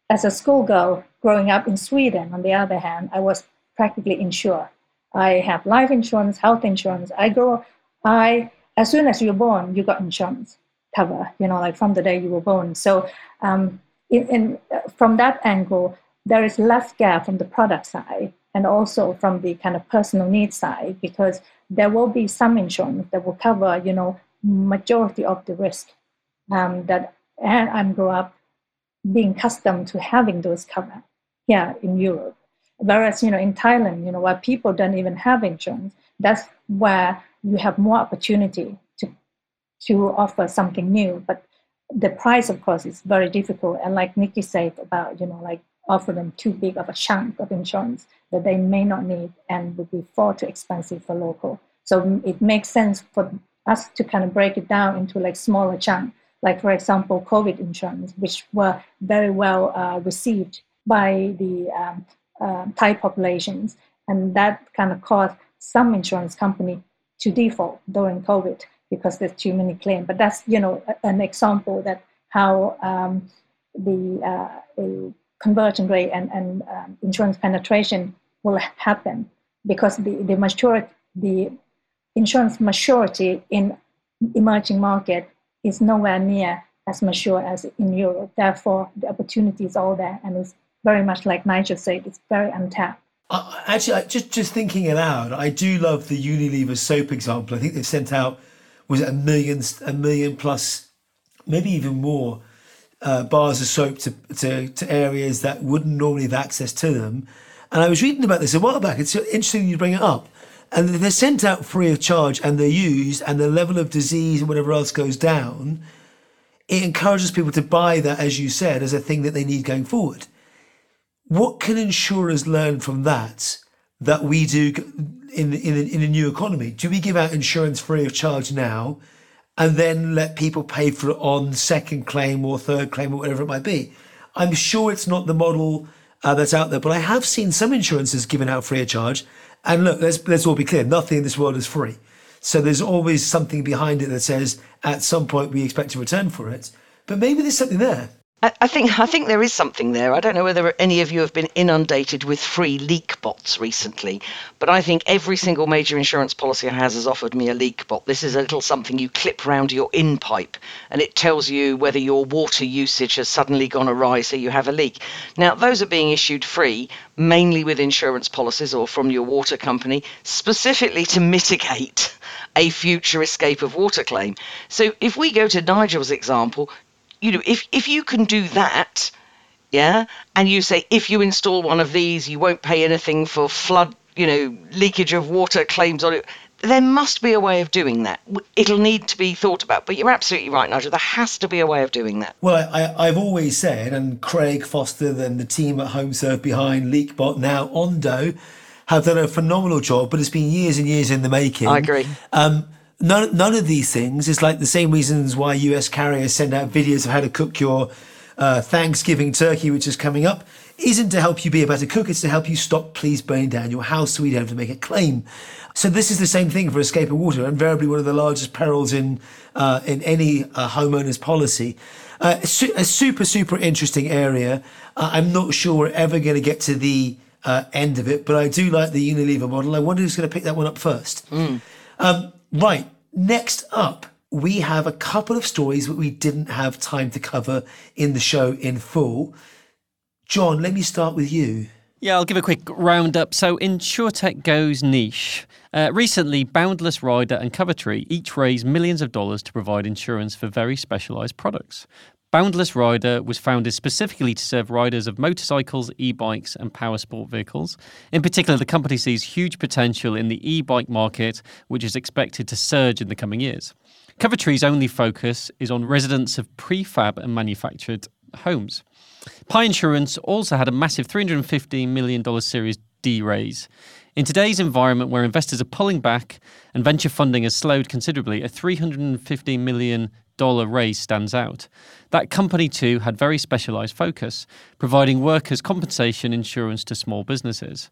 as a schoolgirl growing up in Sweden, on the other hand, I was practically insured. I have life insurance, health insurance. I go, I as soon as you're born, you got insurance cover. You know, like from the day you were born. So um, in, in, from that angle, there is less gap from the product side and also from the kind of personal needs side because there will be some insurance that will cover, you know, majority of the risk um, that and I'm grew up being accustomed to having those cover here in Europe. Whereas, you know, in Thailand, you know, where people don't even have insurance, that's where you have more opportunity to offer something new. But the price, of course, is very difficult. And like Nikki said about, you know, like offer them too big of a chunk of insurance that they may not need and would be far too expensive for local. So it makes sense for us to kind of break it down into like smaller chunk, like for example, COVID insurance, which were very well uh, received by the um, uh, Thai populations, and that kind of caused some insurance company to default during COVID because there's too many claims. But that's you know an example that how um, the uh, conversion rate and, and um, insurance penetration will happen because the the maturity the insurance maturity in emerging market is nowhere near as mature as in Europe. Therefore, the opportunity is all there, and it's very much like Nigel said, it's very untapped. Uh, actually, just just thinking out, I do love the Unilever soap example. I think they've sent out was it a million, a million plus, maybe even more uh, bars of soap to, to to areas that wouldn't normally have access to them. And I was reading about this a while back. It's interesting you bring it up. And they're sent out free of charge, and they're used, and the level of disease and whatever else goes down. It encourages people to buy that, as you said, as a thing that they need going forward. What can insurers learn from that that we do in in in a new economy? Do we give out insurance free of charge now, and then let people pay for it on second claim or third claim or whatever it might be? I'm sure it's not the model uh, that's out there, but I have seen some insurances given out free of charge. And look, let's let's all be clear: nothing in this world is free. So there's always something behind it that says at some point we expect a return for it. But maybe there's something there. I, think I think there is something there. I don't know whether any of you have been inundated with free leak bots recently, but I think every single major insurance policy I has has offered me a leak bot. This is a little something you clip round your in pipe, and it tells you whether your water usage has suddenly gone awry, so you have a leak. Now those are being issued free, mainly with insurance policies or from your water company, specifically to mitigate a future escape of water claim. So if we go to Nigel's example, you know, if if you can do that, yeah, and you say if you install one of these, you won't pay anything for flood, you know, leakage of water claims on it. There must be a way of doing that. It'll need to be thought about. But you're absolutely right, Nigel. There has to be a way of doing that. Well, I, have always said, and Craig Foster and the team at HomeServe behind LeakBot, now Ondo, have done a phenomenal job, but it's been years and years in the making. I agree. Um, none, none of these things is like the same reasons why US carriers send out videos of how to cook your uh, Thanksgiving turkey, which is coming up, isn't to help you be a better cook. It's to help you stop please burning down your house so we don't have to make a claim. So this is the same thing for escape of water, invariably one of the largest perils in uh, in any uh, homeowner's policy. Uh, a, su- a, super super interesting area. Uh, I'm not sure we're ever going to get to the uh, end of it, but I do like the Unilever model. I wonder who's going to pick that one up first. Mm. Um, Right, next up, we have a couple of stories that we didn't have time to cover in the show in full. John, let me start with you. Yeah, I'll give a quick roundup. So, Insurtech goes niche. Uh, recently, Boundless Rider and Covertree each raised millions of dollars to provide insurance for very specialized products. Boundless Rider was founded specifically to serve riders of motorcycles, e bikes, and power sport vehicles. In particular, the company sees huge potential in the e bike market, which is expected to surge in the coming years. Covertree's only focus is on residents of prefab and manufactured homes. Pie Insurance also had a massive $315 million Series D raise. In today's environment where investors are pulling back and venture funding has slowed considerably, a $315 million raise stands out. That company too had very specialised focus, providing workers' compensation insurance to small businesses.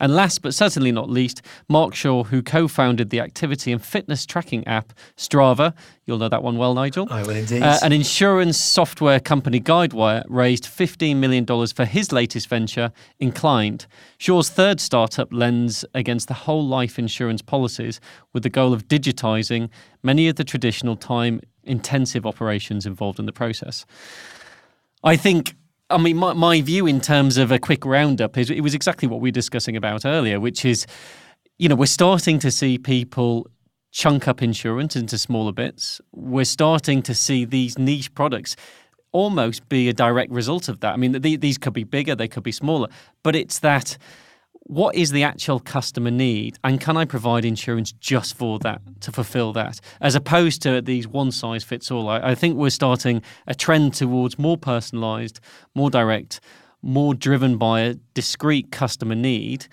And last but certainly not least, Mark Shaw, who co founded the activity and fitness tracking app Strava. You'll know that one well, Nigel. I will indeed. Uh, an insurance software company, Guidewire, raised $15 million for his latest venture, Inclined. Shaw's third startup lends against the whole life insurance policies with the goal of digitising many of the traditional time intensive operations involved in the process. I think I mean, my, my view in terms of a quick roundup is it was exactly what we were discussing about earlier, which is, you know, we're starting to see people chunk up insurance into smaller bits. We're starting to see these niche products almost be a direct result of that. I mean, these could be bigger, they could be smaller, but it's that what is the actual customer need and can I provide insurance just for that to fulfill that? As opposed to these one size fits all I, I, think we're starting a trend towards more personalized more direct more driven by a discrete customer need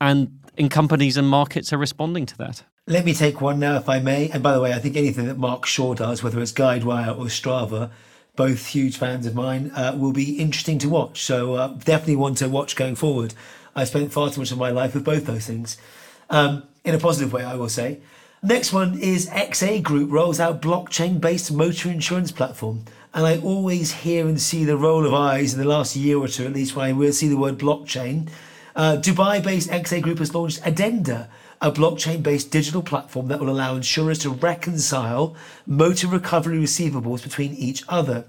and in companies and markets are responding to that. Let me take one now if I may. And by the way I think anything that Mark Shaw does whether it's Guidewire or Strava both huge fans of mine uh, will be interesting to watch. So uh, definitely want to watch going forward I spent far too much of my life with both those things. Um, in a positive way, I will say. Next one is XA Group rolls out blockchain based motor insurance platform. And I always hear and see the roll of eyes in the last year or two, at least, when I will see the word blockchain. Uh, Dubai based XA Group has launched Addenda, a blockchain based digital platform that will allow insurers to reconcile motor recovery receivables between each other.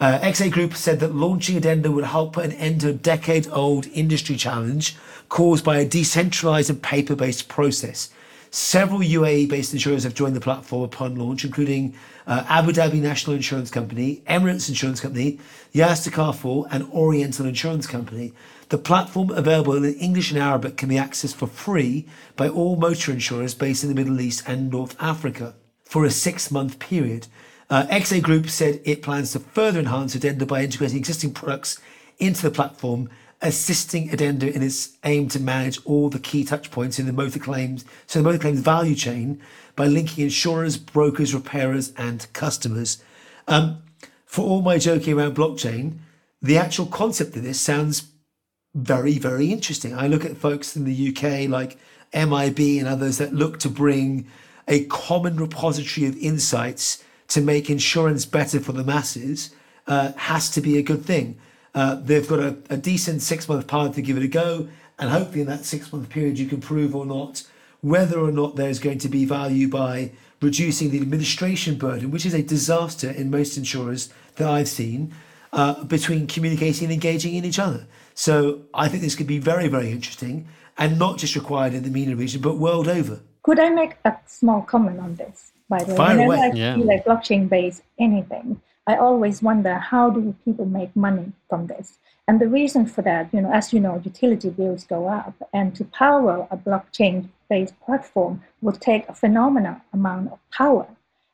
Uh, XA Group said that launching Addenda would help put an end to a decade old industry challenge caused by a decentralized and paper based process. Several UAE based insurers have joined the platform upon launch, including uh, Abu Dhabi National Insurance Company, Emirates Insurance Company, Yas Takaful, and Oriental Insurance Company. The platform, available in English and Arabic, can be accessed for free by all motor insurers based in the Middle East and North Africa for a six month period. Uh, XA Group said it plans to further enhance Addenda by integrating existing products into the platform, assisting Addenda in its aim to manage all the key touch points in the motor claims, so the motor claims value chain by linking insurers, brokers, repairers, and customers. Um, for all my joking around blockchain, the actual concept of this sounds very, very interesting. I look at folks in the UK like MIB and others that look to bring a common repository of insights to make insurance better for the masses uh, has to be a good thing. Uh, they've got a, a decent six month path to give it a go, and hopefully in that six month period you can prove or not whether or not there's going to be value by reducing the administration burden, which is a disaster in most insurers that I've seen, uh, between communicating and engaging in each other. So I think this could be very, very interesting and not just required in the MENA region, but world over. Could I make a small comment on this? By the way. Fire Whenever away. I Yeah. feel like blockchain based anything, I always wonder how do people make money from this? And the reason for that, you know, as you know, utility bills go up, and to power a blockchain based platform would take a phenomenal amount of power.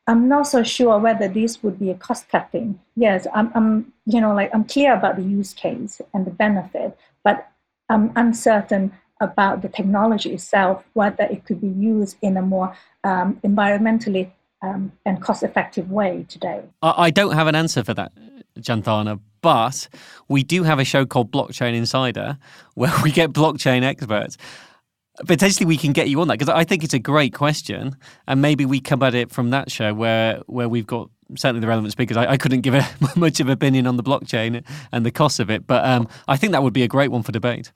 I'm not so sure whether this would be a cost cutting. Yes, I'm, I'm, you know, like I'm clear about the use case and the benefit, but I'm uncertain about the technology itself, whether it could be used in a more um, environmentally um, and cost-effective way today. I, don't have an answer for that, Janthana, but we do have a show called Blockchain Insider *laughs* where we get blockchain experts. Potentially, we can get you on that because I think it's a great question, and maybe we come at it from that show where where we've got certainly the relevant speakers. I, I couldn't give a, *laughs* much of opinion on the blockchain and the costs of it, but um, I think that would be a great one for debate.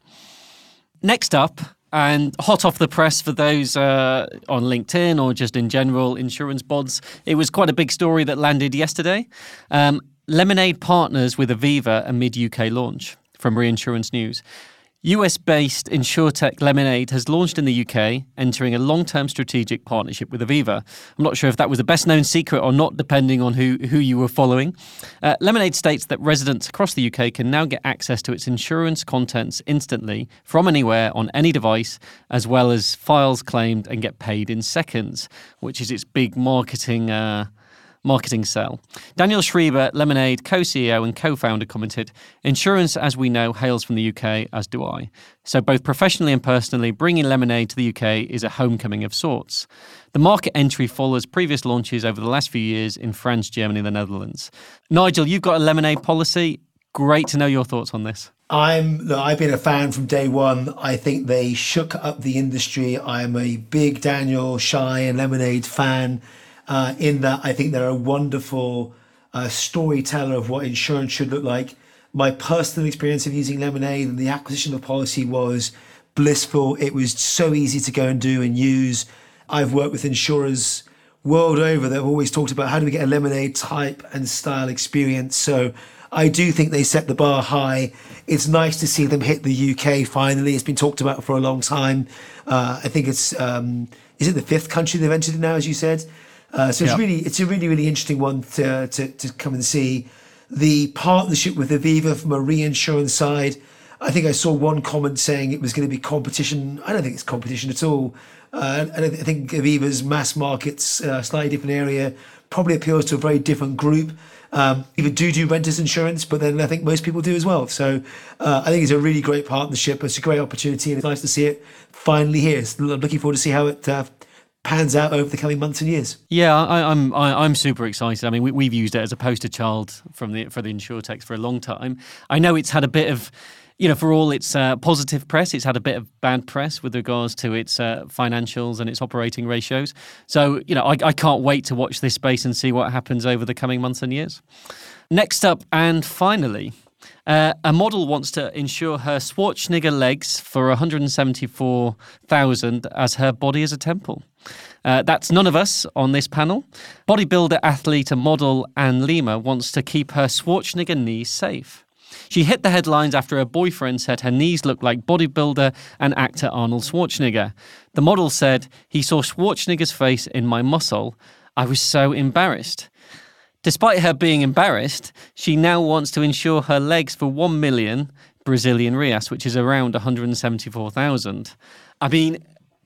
Next up, and hot off the press for those uh, on LinkedIn or just in general, insurance bods, it was quite a big story that landed yesterday. Um, Lemonade partners with Aviva amid UK launch from Reinsurance News. US based insurtech Lemonade has launched in the UK, entering a long term strategic partnership with Aviva. I'm not sure if that was the best known secret or not, depending on who, who you were following. Uh, Lemonade states that residents across the UK can now get access to its insurance contents instantly from anywhere on any device, as well as files claimed and get paid in seconds, which is its big marketing. Uh, marketing sell. Daniel Schreiber, Lemonade co CEO and co founder, commented Insurance, as we know, hails from the UK, as do I. So, both professionally and personally, bringing Lemonade to the UK is a homecoming of sorts. The market entry follows previous launches over the last few years in France, Germany, and the Netherlands. Nigel, you've got a Lemonade policy. Great to know your thoughts on this. I'm look, I've been a fan from day one. I think they shook up the industry. I'm a big Daniel Shy and Lemonade fan. Uh, in that, I think they're a wonderful uh, storyteller of what insurance should look like. My personal experience of using Lemonade and the acquisition of policy was blissful. It was so easy to go and do and use. I've worked with insurers world over that have always talked about how do we get a lemonade type and style experience. So I do think they set the bar high. It's nice to see them hit the UK finally. It's been talked about for a long time. Uh, I think it's um, is it the fifth country they've entered now, as you said. Uh, so it's really it's a really really interesting one to, to to come and see. The partnership with Aviva from a reinsurance side. I think I saw one comment saying it was going to be competition. I don't think it's competition at all. Uh, and I think Aviva's mass markets, uh, slightly different area, probably appeals to a very different group. Um, even do do renters insurance, but then I think most people do as well. So uh, I think it's a really great partnership. It's a great opportunity, and it's nice to see it finally here. So I'm looking forward to see how it uh, pans out over the coming months and years. Yeah, I, I'm I, I'm super excited. I mean, we, we've used it as a poster child from the for the insurtechs for a long time. I know it's had a bit of you know, for all its uh, positive press, it's had a bit of bad press with regards to its uh, financials and its operating ratios. So, you know, I, I can't wait to watch this space and see what happens over the coming months and years. Next up, and finally, uh, a model wants to insure her Schwarzenegger legs for 174,000 as her body is a temple. Uh, that's none of us on this panel. Bodybuilder, athlete, and model Anne Lima wants to keep her Schwarzenegger knees safe. She hit the headlines after her boyfriend said her knees looked like bodybuilder and actor Arnold Schwarzenegger. The model said, He saw Schwarzenegger's face in my muscle. I was so embarrassed. Despite her being embarrassed, she now wants to insure her legs for 1 million Brazilian reais, which is around 174,000. I mean,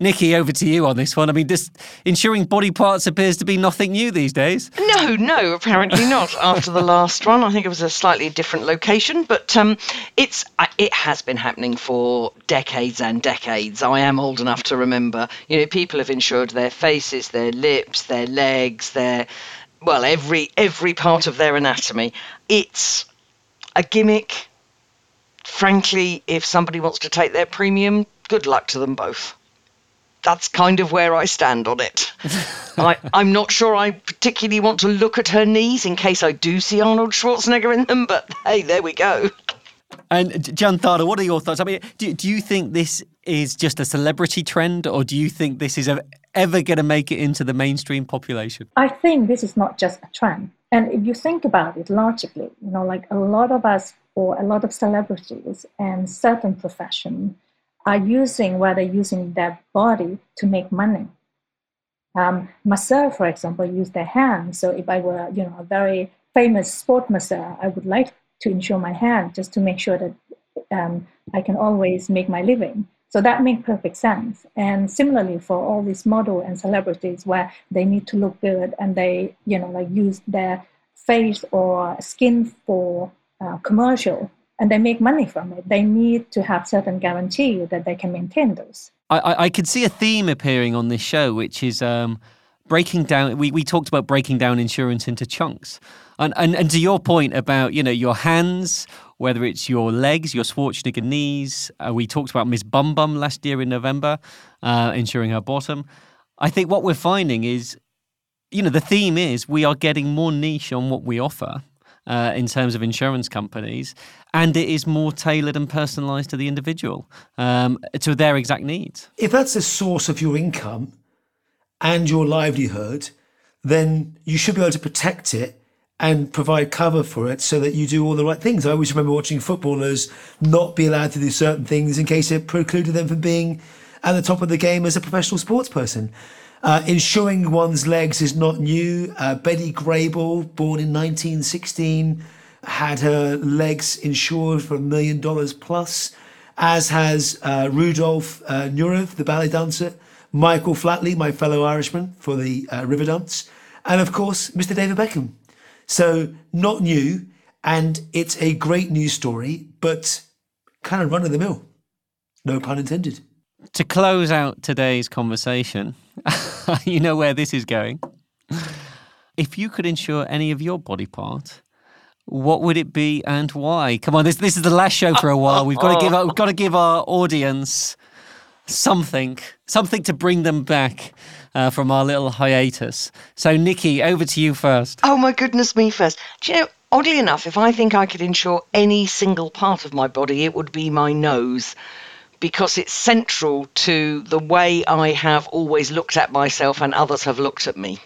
Nikki, over to you on this one. I mean, this insuring body parts appears to be nothing new these days. No, no, apparently not. *laughs* After the last one, I think it was a slightly different location, but um, it's it has been happening for decades and decades. I am old enough to remember. You know, people have insured their faces, their lips, their legs, their well, every every part of their anatomy. It's a gimmick. Frankly, if somebody wants to take their premium, good luck to them both that's kind of where I stand on it. *laughs* I, am not sure I particularly want to look at her knees in case I do see Arnold Schwarzenegger in them, but hey, there we go. And Janthana, what are your thoughts? I mean, do, do you think this is just a celebrity trend, or do you think this is a, ever going to make it into the mainstream population? I think this is not just a trend. And if you think about it logically, you know, like a lot of us or a lot of celebrities and certain profession are using what they're using their body to make money. Um, masseur, for example, use their hand. So if I were, you know, a very famous sport masseur, I would like to insure my hand just to make sure that um, I can always make my living. So that makes perfect sense. And similarly for all these model and celebrities where they need to look good and they, you know, like use their face or skin for uh, commercial, and they make money from it. They need to have certain guarantee that they can maintain those. I, I could see a theme appearing on this show, which is um, breaking down. We, we talked about breaking down insurance into chunks, and, and and to your point about you know your hands, whether it's your legs, your Schwarzenegger knees. Uh, we talked about Miss Bum Bum last year in November, uh, insuring her bottom. I think what we're finding is, you know, the theme is we are getting more niche on what we offer uh, in terms of insurance companies, and it is more tailored and personalised to the individual, um, to their exact needs. If that's the source of your income and your livelihood, then you should be able to protect it and provide cover for it so that you do all the right things. I always remember watching footballers not be allowed to do certain things in case it precluded them from being at the top of the game as a professional sports person. Uh, insuring one's legs is not new. Uh, Betty Grable, born in 1916, had her legs insured for a million dollars plus, as has uh, Rudolf uh, Nureyev, the ballet dancer, Michael Flatley, my fellow Irishman, for the uh, river dance, and of course, Mr. David Beckham. So, not new, and it's a great news story, but kind of run of the mill. No pun intended. To close out today's conversation, *laughs* you know where this is going. If you could insure any of your body part, what would it be and why? Come on, this this is the last show for a while. We've got to give our, we've got to give our audience something, something to bring them back uh, from our little hiatus. So, Nikki, over to you first. Oh my goodness me, first. Do you know? Oddly enough, if I think I could insure any single part of my body, it would be my nose because it's central to the way I have always looked at myself and others have looked at me.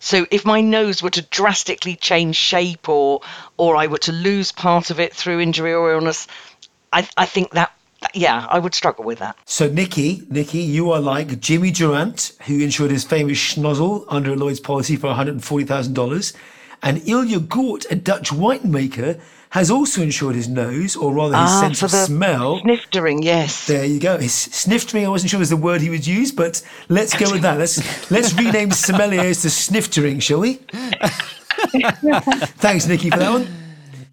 So if my nose were to drastically change shape or or I were to lose part of it through injury or illness, I, I think that yeah, I would struggle with that. So, Nikki, Nikki, you are like Jimmy Durante, who insured his famous schnozzle under Lloyd's policy for $140,000, and Ilja Gort, a Dutch winemaker, has also insured his nose, or rather his Ah, sense for of the smell. Sniftering, yes. There you go. His sniftering, I wasn't sure was the word he would use, but let's go with that. Let's let's rename sommeliers to sniftering, shall we? Thanks, Nikki, for that one.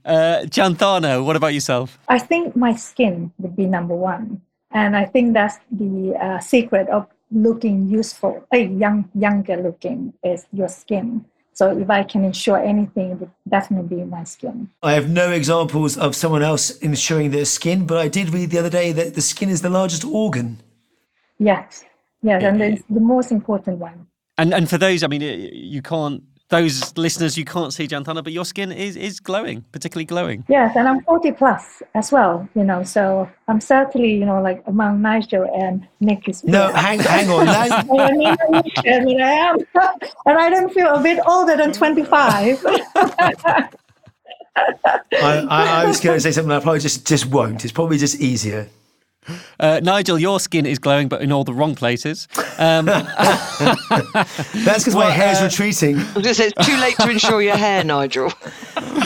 Uh, Janthana, what about yourself? I think my skin would be number one, and I think that's the uh, secret of looking useful, uh, young, younger looking is your skin. So if I can ensure anything, it would definitely be my skin. I have no examples of someone else insuring their skin, but I did read the other day that the skin is the largest organ. Yes, yes, and it's the most important one. And and for those, I mean, you can't. Those listeners, you can't see Janthana, but your skin is is glowing, particularly glowing. Yes, and I'm 40 plus as well, you know, so I'm certainly, you know, like among Nigel and Nick is. No, hang, hang on. *laughs* Now, I mean, I mean, I am, *laughs* and I don't feel a bit older than 25. *laughs* I, I, I was going to say something I probably just, just won't. It's probably just easier. Uh, Nigel, your skin is glowing, but in all the wrong places. Um, *laughs* That's because my Well, hair's uh, retreating. I was going to say, it's too late to insure your hair, Nigel. *laughs*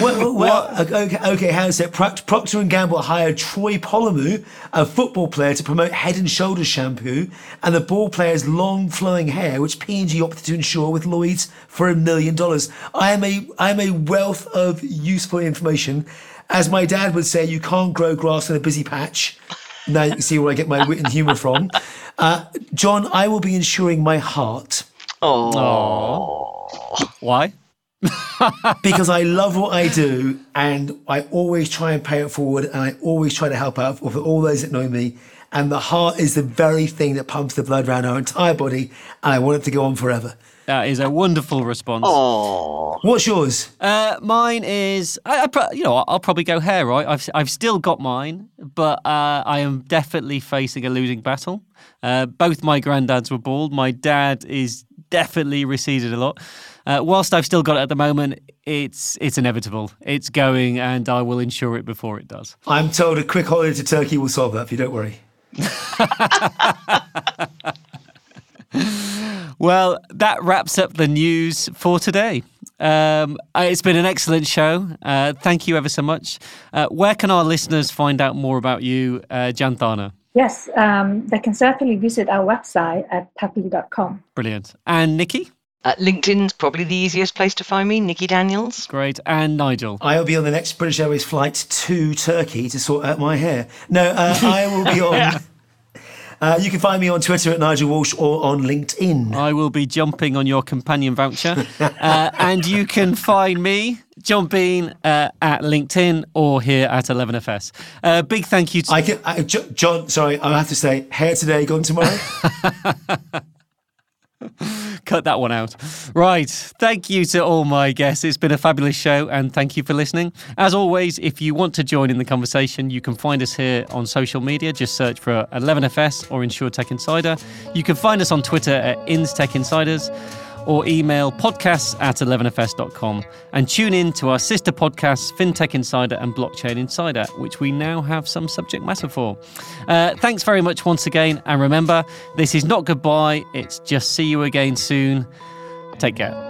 Well, well okay, okay, how's it? Proc- Procter and Gamble hired Troy Polamalu, a football player, to promote Head and Shoulders shampoo and the ball player's long flowing hair, which P&G opted to insure with Lloyd's for a million dollars. I am a I am a wealth of useful information. As my dad would say, you can't grow grass in a busy patch. Now you can see where I get my wit and humour from. Uh, John, I will be insuring my heart Oh. why? *laughs* *laughs* because I love what I do and I always try and pay it forward and I always try to help out for all those that know me. And the heart is the very thing that pumps the blood around our entire body and I want it to go on forever. That is a wonderful response. What's yours? Uh, mine is, I, I pro- you know, I'll, I'll probably go hair, right? I've, I've still got mine, but uh, I am definitely facing a losing battle. Uh, both my granddads were bald. My dad is definitely receded a lot. Uh, whilst I've still got it at the moment, it's it's inevitable. It's going, and I will insure it before it does. I'm told a quick holiday to Turkey will solve that If you, don't worry. *laughs* Well, that wraps up the news for today. Um, uh, it's been an excellent show. Uh, thank you ever so much. Uh, where can our listeners find out more about you, uh, Janthana? yes, um, they can certainly visit our website at tapoly.com. Brilliant. And Nikki? Uh, LinkedIn's probably the easiest place to find me, Nikki Daniels. Great. And Nigel? I'll be on the next British Airways flight to Turkey to sort out my hair. No, uh, I will be *laughs* on. Uh, you can find me on Twitter at Nigel Walsh or on LinkedIn. I will be jumping on your companion voucher. uh, and you can find me, John Bean, uh, at LinkedIn or here at 11FS. Uh, big thank you to. I can, I, John, sorry, I have to say, hair today, gone tomorrow. *laughs* *laughs* Cut that one out. Right. Thank you to all my guests. It's been a fabulous show and thank you for listening. As always, if you want to join in the conversation, you can find us here on social media. Just search for 11FS or InsurTech Insider. You can find us on Twitter at InsTech Insiders or email podcasts at 11fs.com and tune in to our sister podcasts, FinTech Insider and Blockchain Insider, which we now have some subject matter for. Uh, thanks very much once again. And remember, this is not goodbye, it's just see you again soon. Take care.